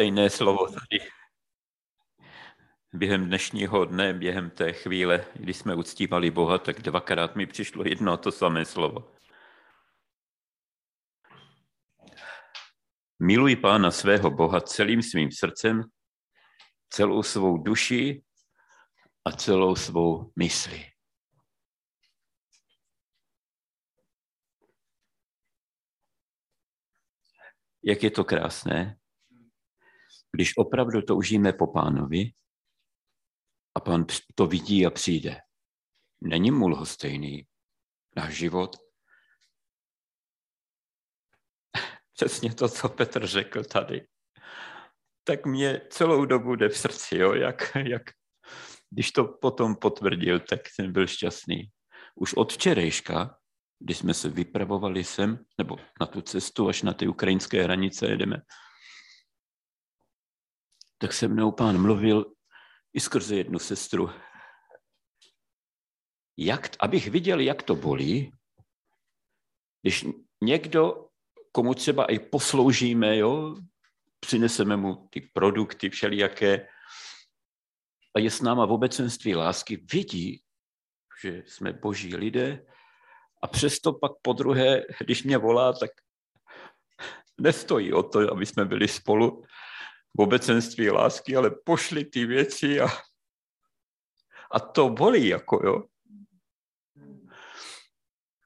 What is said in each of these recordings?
stejné slovo tady. Během dnešního dne, během té chvíle, kdy jsme uctívali Boha, tak dvakrát mi přišlo jedno a to samé slovo. Miluj Pána svého Boha celým svým srdcem, celou svou duši a celou svou mysli. Jak je to krásné, když opravdu toužíme po pánovi a pán to vidí a přijde. Není mu lhostejný náš život. Přesně to, co Petr řekl tady. Tak mě celou dobu jde v srdci, jo? Jak, jak, když to potom potvrdil, tak jsem byl šťastný. Už od včerejška, když jsme se vypravovali sem, nebo na tu cestu, až na ty ukrajinské hranice jedeme, tak se mnou pán mluvil i skrze jednu sestru. Jak, abych viděl, jak to bolí, když někdo, komu třeba i posloužíme, jo, přineseme mu ty produkty všelijaké a je s náma v obecenství lásky, vidí, že jsme boží lidé a přesto pak po druhé, když mě volá, tak nestojí o to, aby jsme byli spolu, obecenství lásky, ale pošli ty věci a, a to bolí, jako jo.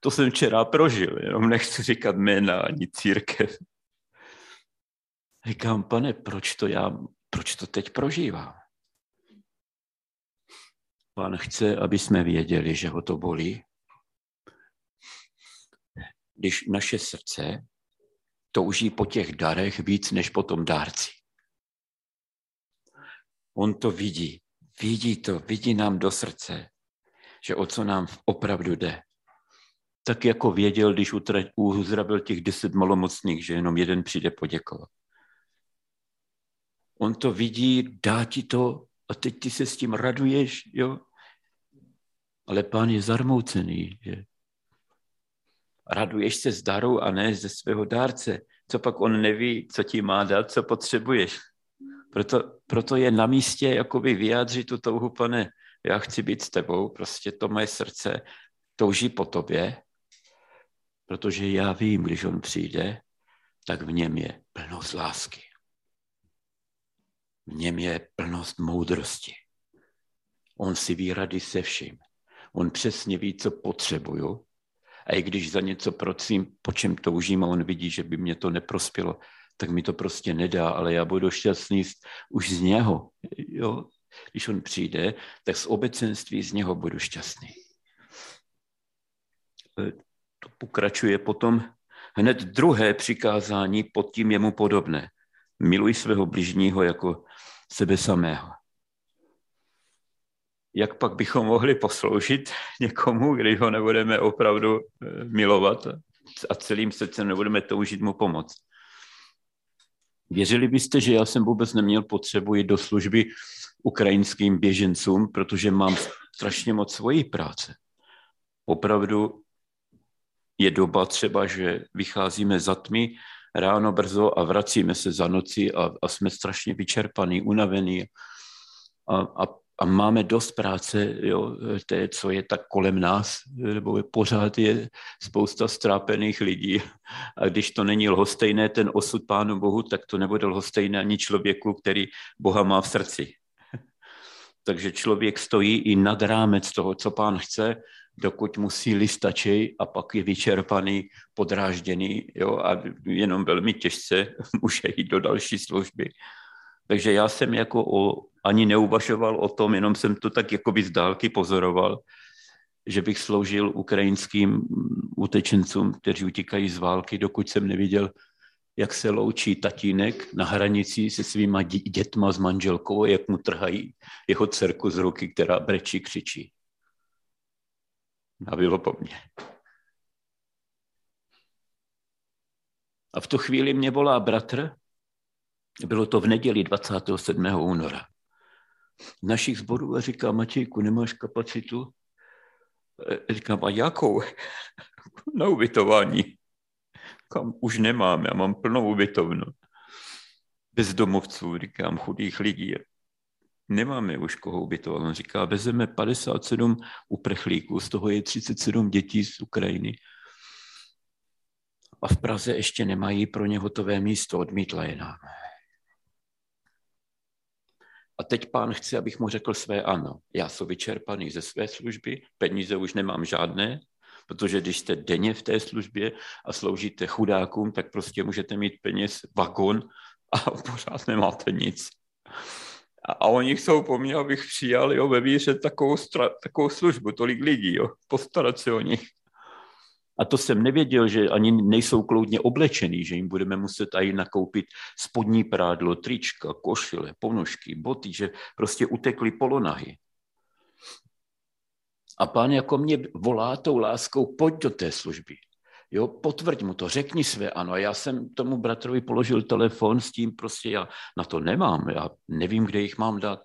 To jsem včera prožil, jenom nechci říkat jména ani církev. Říkám, pane, proč to já, proč to teď prožívám? Pán chce, aby jsme věděli, že ho to bolí. Když naše srdce touží po těch darech víc než po tom dárci. On to vidí. Vidí to, vidí nám do srdce, že o co nám opravdu jde. Tak jako věděl, když uzdrabil těch deset malomocných, že jenom jeden přijde poděkovat. On to vidí, dá ti to a teď ty se s tím raduješ, jo? Ale pán je zarmoucený, že? Raduješ se z daru a ne ze svého dárce. Co pak on neví, co ti má dát, co potřebuješ. Proto, proto je na místě jakoby vyjádřit tu touhu, pane, já chci být s tebou, prostě to moje srdce touží po tobě, protože já vím, když on přijde, tak v něm je plnost lásky. V něm je plnost moudrosti. On si ví rady se vším. On přesně ví, co potřebuju. A i když za něco prosím, po čem toužím a on vidí, že by mě to neprospělo, tak mi to prostě nedá, ale já budu šťastný už z něho. Jo? Když on přijde, tak z obecenství z něho budu šťastný. E, to pokračuje potom hned druhé přikázání pod tím jemu podobné. Miluj svého bližního jako sebe samého. Jak pak bychom mohli posloužit někomu, když ho nebudeme opravdu e, milovat a celým srdcem nebudeme toužit mu pomoct? Věřili byste, že já jsem vůbec neměl potřebu jít do služby ukrajinským běžencům, protože mám strašně moc svojí práce. Opravdu je doba třeba, že vycházíme za tmy ráno brzo a vracíme se za noci a, a jsme strašně vyčerpaní, unavený. A, a a máme dost práce, jo, té, co je tak kolem nás, nebo pořád je spousta strápených lidí. A když to není lhostejné ten osud Pánu Bohu, tak to nebude lhostejné ani člověku, který Boha má v srdci. Takže člověk stojí i nad rámec toho, co pán chce, dokud mu síly stačí a pak je vyčerpaný, podrážděný jo, a jenom velmi těžce může jít do další služby. Takže já jsem jako o, ani neuvažoval o tom, jenom jsem to tak jako z dálky pozoroval, že bych sloužil ukrajinským utečencům, kteří utíkají z války, dokud jsem neviděl, jak se loučí tatínek na hranici se svýma dětma s manželkou, jak mu trhají jeho dcerku z ruky, která brečí, křičí. A bylo po mně. A v tu chvíli mě volá bratr, bylo to v neděli 27. února. Našich zborů a říká, Matějku, nemáš kapacitu? E, říkám, a jakou? Na ubytování. Kam už nemám, já mám plnou ubytovnu. bezdomovců, říkám, chudých lidí. Nemáme už koho ubytovat. On říká, vezeme 57 uprchlíků, z toho je 37 dětí z Ukrajiny. A v Praze ještě nemají pro ně hotové místo, odmítla je nám. A teď pán chce, abych mu řekl své ano. Já jsem vyčerpaný ze své služby, peníze už nemám žádné, protože když jste denně v té službě a sloužíte chudákům, tak prostě můžete mít peněz vagon a pořád nemáte nic. A, a oni chcou po mně, abych přijal jo, ve víře takovou, stra, takovou službu, tolik lidí, jo, postarat se o nich. A to jsem nevěděl, že ani nejsou kloudně oblečený, že jim budeme muset i nakoupit spodní prádlo, trička, košile, ponožky, boty, že prostě utekli polonahy. A pán jako mě volá tou láskou, pojď do té služby. Jo, potvrď mu to, řekni své ano. A já jsem tomu bratrovi položil telefon s tím, prostě já na to nemám, já nevím, kde jich mám dát.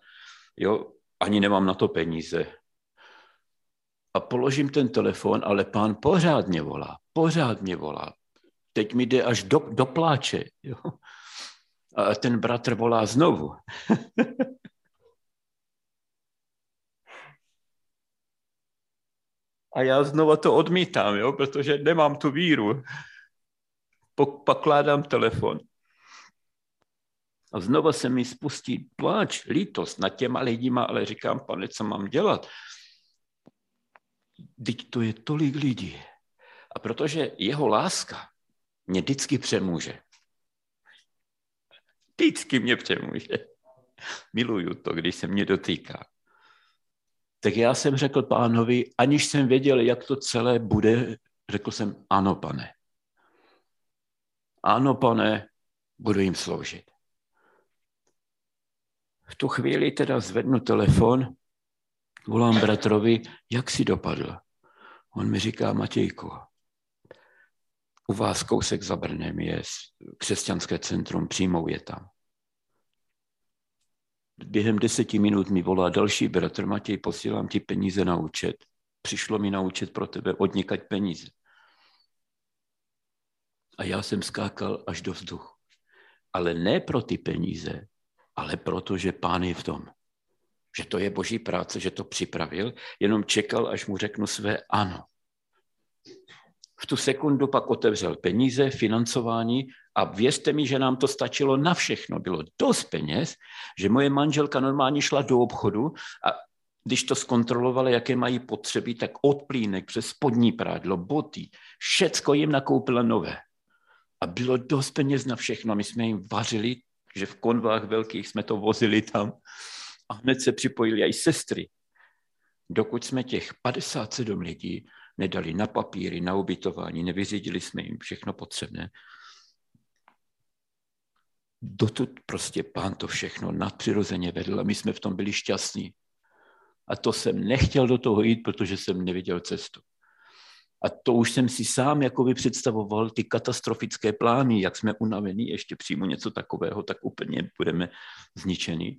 Jo, ani nemám na to peníze. A položím ten telefon, ale pán pořád mě volá, pořád mě volá. Teď mi jde až do, do pláče. Jo. A ten bratr volá znovu. A já znova to odmítám, jo, protože nemám tu víru. Pokládám telefon. A znova se mi spustí pláč, lítost nad těma lidima, ale říkám, pane, co mám dělat? Teď to je tolik lidí. A protože jeho láska mě vždycky přemůže. Vždycky mě přemůže. Miluju to, když se mě dotýká. Tak já jsem řekl pánovi, aniž jsem věděl, jak to celé bude, řekl jsem, ano, pane. Ano, pane, budu jim sloužit. V tu chvíli teda zvednu telefon, volám bratrovi, jak si dopadl. On mi říká, Matějko, u vás kousek za Brnem je křesťanské centrum, přijmou je tam během deseti minut mi volá další bratr, Matěj, posílám ti peníze na účet. Přišlo mi na účet pro tebe odnikať peníze. A já jsem skákal až do vzduchu. Ale ne pro ty peníze, ale proto, že pán je v tom. Že to je boží práce, že to připravil, jenom čekal, až mu řeknu své ano. V tu sekundu pak otevřel peníze, financování a věřte mi, že nám to stačilo na všechno. Bylo dost peněz, že moje manželka normálně šla do obchodu a když to zkontrolovala, jaké mají potřeby, tak od plínek přes spodní prádlo, boty, všecko jim nakoupila nové. A bylo dost peněz na všechno. My jsme jim vařili, že v konvách velkých jsme to vozili tam a hned se připojili i sestry. Dokud jsme těch 57 lidí nedali na papíry, na ubytování, nevyřídili jsme jim všechno potřebné. Dotud prostě pán to všechno nadpřirozeně vedl a my jsme v tom byli šťastní. A to jsem nechtěl do toho jít, protože jsem neviděl cestu. A to už jsem si sám jakoby představoval ty katastrofické plány, jak jsme unavení, ještě přijmu něco takového, tak úplně budeme zničení.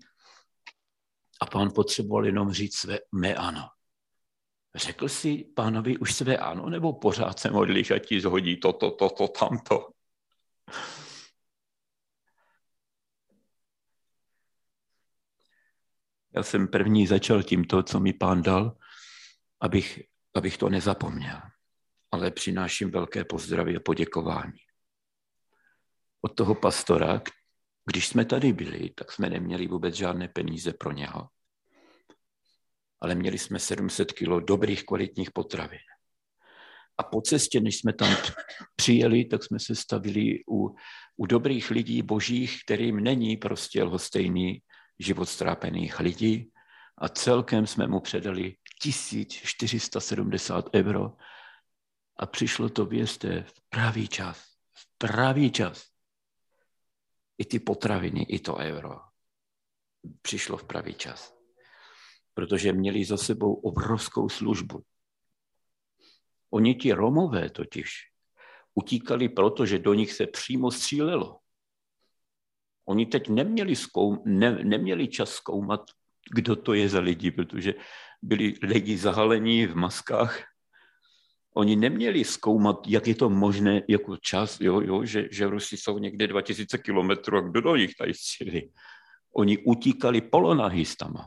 A pán potřeboval jenom říct své mé ano. Řekl si pánovi už své ano, nebo pořád se modlíš a ti zhodí to, to, to, to, tamto? Já jsem první začal tímto, co mi pán dal, abych, abych to nezapomněl. Ale přináším velké pozdravy a poděkování. Od toho pastora, když jsme tady byli, tak jsme neměli vůbec žádné peníze pro něho ale měli jsme 700 kilo dobrých kvalitních potravin. A po cestě, než jsme tam přijeli, tak jsme se stavili u, u dobrých lidí božích, kterým není prostě lhostejný život strápených lidí. A celkem jsme mu předali 1470 euro. A přišlo to, vězte, v pravý čas. V pravý čas. I ty potraviny, i to euro. Přišlo v pravý čas protože měli za sebou obrovskou službu. Oni ti Romové totiž utíkali proto, že do nich se přímo střílelo. Oni teď neměli, zkoum, ne, neměli čas zkoumat, kdo to je za lidi, protože byli lidi zahalení v maskách Oni neměli zkoumat, jak je to možné jako čas, jo, jo, že, že Rusi jsou někde 2000 kilometrů a kdo do nich tady střeli. Oni utíkali polonahystama.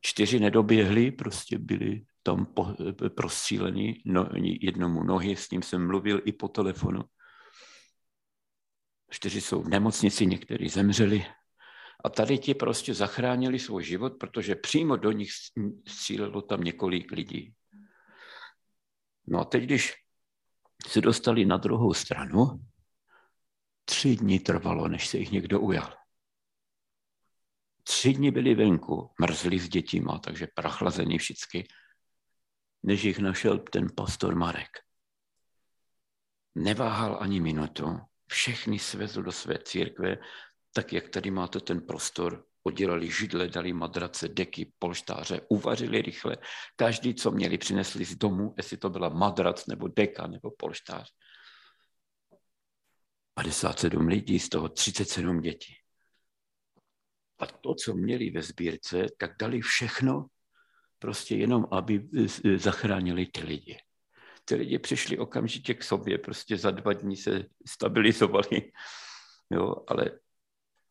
Čtyři nedoběhli, prostě byli tam po, prostříleni, no, jednomu nohy, s ním jsem mluvil i po telefonu. Čtyři jsou v nemocnici, někteří zemřeli. A tady ti prostě zachránili svůj život, protože přímo do nich střílelo tam několik lidí. No a teď, když se dostali na druhou stranu, tři dny trvalo, než se jich někdo ujal. Tři dny byli venku, mrzli s dětima, takže prachlazení všichni, než jich našel ten pastor Marek. Neváhal ani minutu, všechny svezl do své církve, tak jak tady máte ten prostor, Podělali židle, dali madrace, deky, polštáře, uvařili rychle. Každý, co měli, přinesli z domu, jestli to byla madrac nebo deka nebo polštář. 57 lidí, z toho 37 dětí. A to, co měli ve sbírce, tak dali všechno, prostě jenom, aby zachránili ty lidi. Ty lidi přišli okamžitě k sobě, prostě za dva dní se stabilizovali, jo, ale,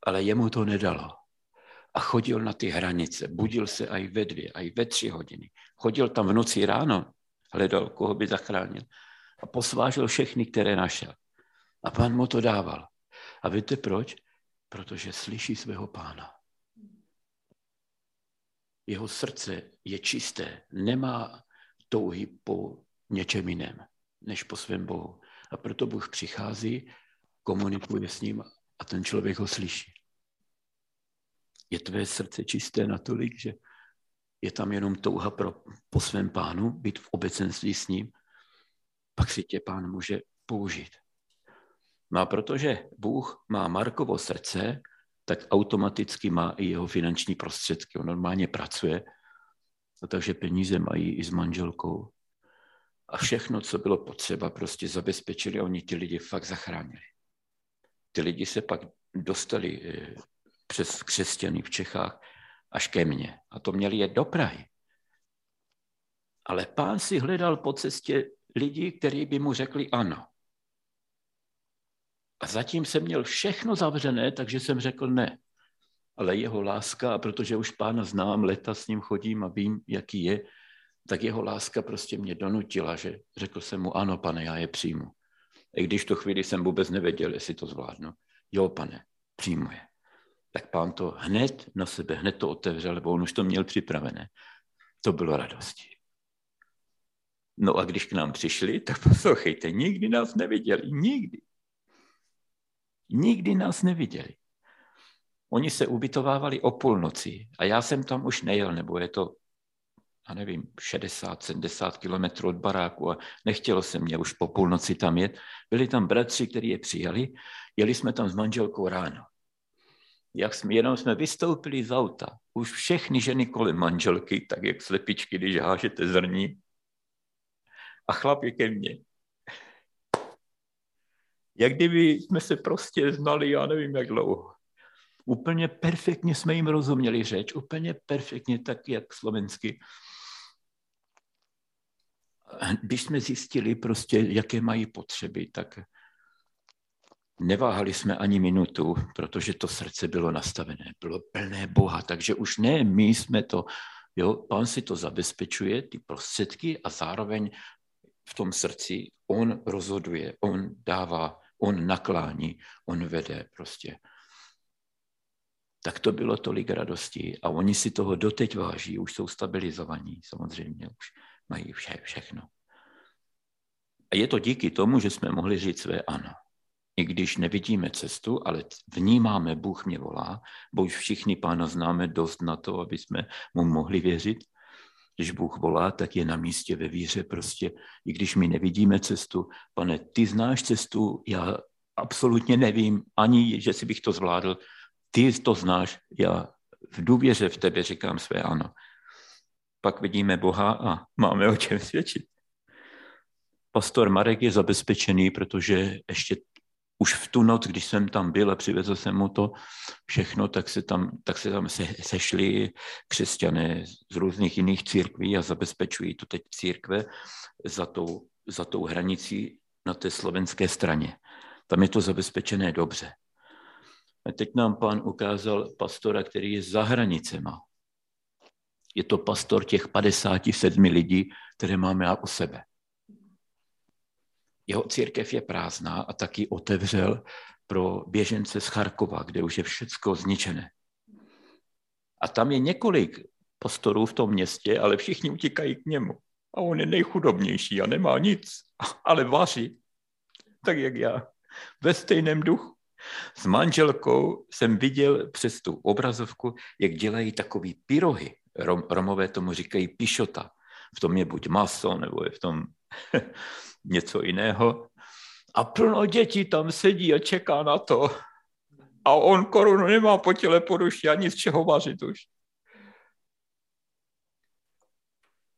ale jemu to nedalo a chodil na ty hranice. Budil se aj ve dvě, aj ve tři hodiny. Chodil tam v noci ráno, hledal, koho by zachránil. A posvážil všechny, které našel. A pán mu to dával. A víte proč? Protože slyší svého pána. Jeho srdce je čisté, nemá touhy po něčem jiném, než po svém Bohu. A proto Bůh přichází, komunikuje s ním a ten člověk ho slyší je tvé srdce čisté natolik, že je tam jenom touha pro, po svém pánu, být v obecenství s ním, pak si tě pán může použít. No a protože Bůh má Markovo srdce, tak automaticky má i jeho finanční prostředky. On normálně pracuje, takže peníze mají i s manželkou. A všechno, co bylo potřeba, prostě zabezpečili a oni ty lidi fakt zachránili. Ty lidi se pak dostali eh, přes křesťany v Čechách až ke mně. A to měli jet do Prahy. Ale pán si hledal po cestě lidi, kteří by mu řekli ano. A zatím jsem měl všechno zavřené, takže jsem řekl ne. Ale jeho láska, a protože už pána znám, leta s ním chodím a vím, jaký je, tak jeho láska prostě mě donutila, že řekl jsem mu, ano, pane, já je přijmu. I když to chvíli jsem vůbec nevěděl, jestli to zvládnu. Jo, pane, přijmu je tak pán to hned na sebe, hned to otevřel, lebo on už to měl připravené. To bylo radosti. No a když k nám přišli, tak poslouchejte, nikdy nás neviděli, nikdy. Nikdy nás neviděli. Oni se ubytovávali o půlnoci a já jsem tam už nejel, nebo je to, já nevím, 60, 70 kilometrů od baráku a nechtělo se mě už po půlnoci tam jet. Byli tam bratři, kteří je přijali, jeli jsme tam s manželkou ráno jak jsme, jenom jsme vystoupili z auta, už všechny ženy kolem manželky, tak jak slepičky, když hážete zrní. A chlap je ke mně. Jak kdyby jsme se prostě znali, já nevím jak dlouho. Úplně perfektně jsme jim rozuměli řeč, úplně perfektně tak, jak slovensky. Když jsme zjistili prostě, jaké mají potřeby, tak Neváhali jsme ani minutu, protože to srdce bylo nastavené, bylo plné Boha, takže už ne my jsme to, jo, pán si to zabezpečuje, ty prostředky a zároveň v tom srdci on rozhoduje, on dává, on naklání, on vede prostě. Tak to bylo tolik radosti a oni si toho doteď váží, už jsou stabilizovaní samozřejmě, už mají vše, všechno. A je to díky tomu, že jsme mohli říct své ano i když nevidíme cestu, ale vnímáme, Bůh mě volá, bo už všichni pána známe dost na to, aby jsme mu mohli věřit. Když Bůh volá, tak je na místě ve víře prostě, i když my nevidíme cestu, pane, ty znáš cestu, já absolutně nevím ani, že si bych to zvládl, ty to znáš, já v důvěře v tebe říkám své ano. Pak vidíme Boha a máme o čem svědčit. Pastor Marek je zabezpečený, protože ještě už v tu noc, když jsem tam byl a přivezl jsem mu to všechno, tak se tam, tak se tam se, sešli křesťané z různých jiných církví a zabezpečují to teď církve za tou, za tou hranicí na té slovenské straně. Tam je to zabezpečené dobře. A teď nám pán ukázal pastora, který je za hranicema. Je to pastor těch 57 lidí, které máme u sebe. Jeho církev je prázdná a taky otevřel pro běžence z Charkova, kde už je všecko zničené. A tam je několik pastorů v tom městě, ale všichni utíkají k němu. A on je nejchudobnější a nemá nic, ale vaří, tak jak já, ve stejném duchu. S manželkou jsem viděl přes tu obrazovku, jak dělají takový pyrohy. Rom, Romové tomu říkají pišota. V tom je buď maso, nebo je v tom něco jiného. A plno dětí tam sedí a čeká na to. A on korunu nemá po těle poruši ani z čeho vařit už.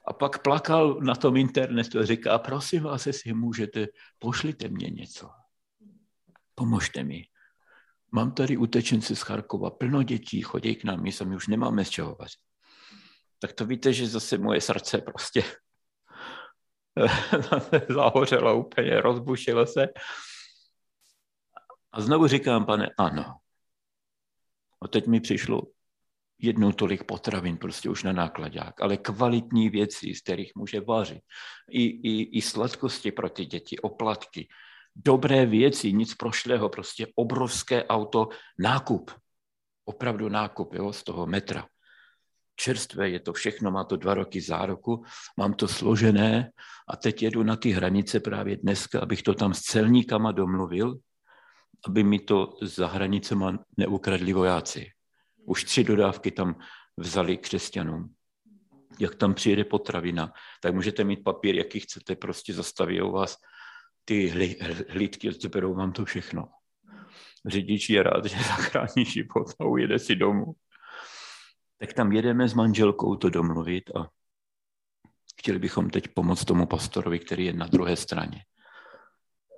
A pak plakal na tom internetu a říká, prosím vás, jestli můžete, pošlite mě něco. Pomožte mi. Mám tady utečence z Charkova, plno dětí, chodí k nám, my sami už nemáme z čeho vařit. Tak to víte, že zase moje srdce prostě zahořelo úplně, rozbušilo se. A znovu říkám, pane, ano. A teď mi přišlo jednou tolik potravin prostě už na nákladák, ale kvalitní věci, z kterých může vařit. I, i, i sladkosti pro ty děti, oplatky, dobré věci, nic prošlého, prostě obrovské auto, nákup. Opravdu nákup jo, z toho metra čerstvé, je to všechno, má to dva roky zároku, mám to složené a teď jedu na ty hranice právě dneska, abych to tam s celníkama domluvil, aby mi to za hranicema neukradli vojáci. Už tři dodávky tam vzali křesťanům. Jak tam přijede potravina, tak můžete mít papír, jaký chcete, prostě zastaví u vás ty hlídky, zberou vám to všechno. Řidič je rád, že zachrání život a ujede si domů tak tam jedeme s manželkou to domluvit a chtěli bychom teď pomoct tomu pastorovi, který je na druhé straně.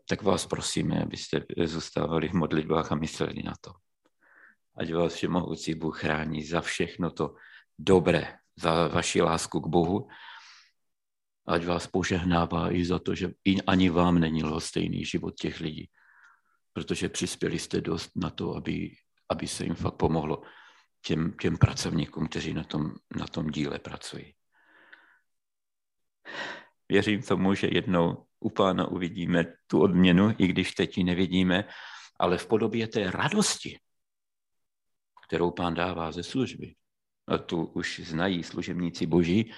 Tak vás prosíme, abyste zůstávali v modlitbách a mysleli na to. Ať vás všemohoucí Bůh chrání za všechno to dobré, za vaši lásku k Bohu. Ať vás požehnává i za to, že ani vám není lhostejný život těch lidí, protože přispěli jste dost na to, aby, aby se jim fakt pomohlo těm, těm pracovníkům, kteří na tom, na tom díle pracují. Věřím tomu, že jednou u pána uvidíme tu odměnu, i když teď ji nevidíme, ale v podobě té radosti, kterou pán dává ze služby. A tu už znají služebníci boží.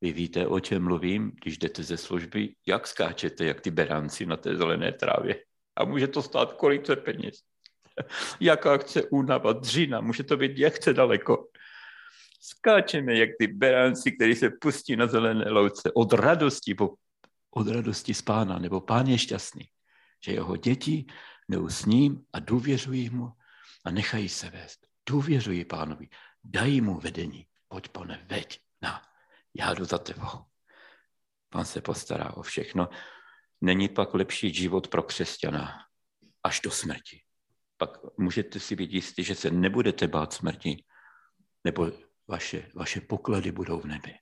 Vy víte, o čem mluvím, když jdete ze služby, jak skáčete, jak ty beránci na té zelené trávě. A může to stát kolik peněz. Jaká chce únava, dřina, může to být jak chce daleko. Skáčeme jak ty beránci, který se pustí na zelené louce od radosti, bo od radosti z pána, nebo pán je šťastný, že jeho děti jdou s ním a důvěřují mu a nechají se vést. Důvěřují pánovi, dají mu vedení. Pojď, pane, veď, na, já jdu za tebou. Pán se postará o všechno. Není pak lepší život pro křesťana až do smrti pak můžete si být jistí, že se nebudete bát smrti, nebo vaše, vaše poklady budou v nebi.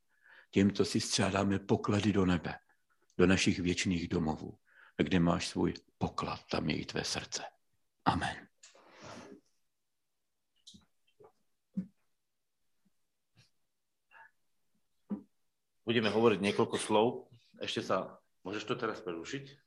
Tímto si střádáme poklady do nebe, do našich věčných domovů. Kde máš svůj poklad, tam je i tvé srdce. Amen. Budeme hovoriť niekoľko slov. Ešte sa, môžeš to teraz prerušiť?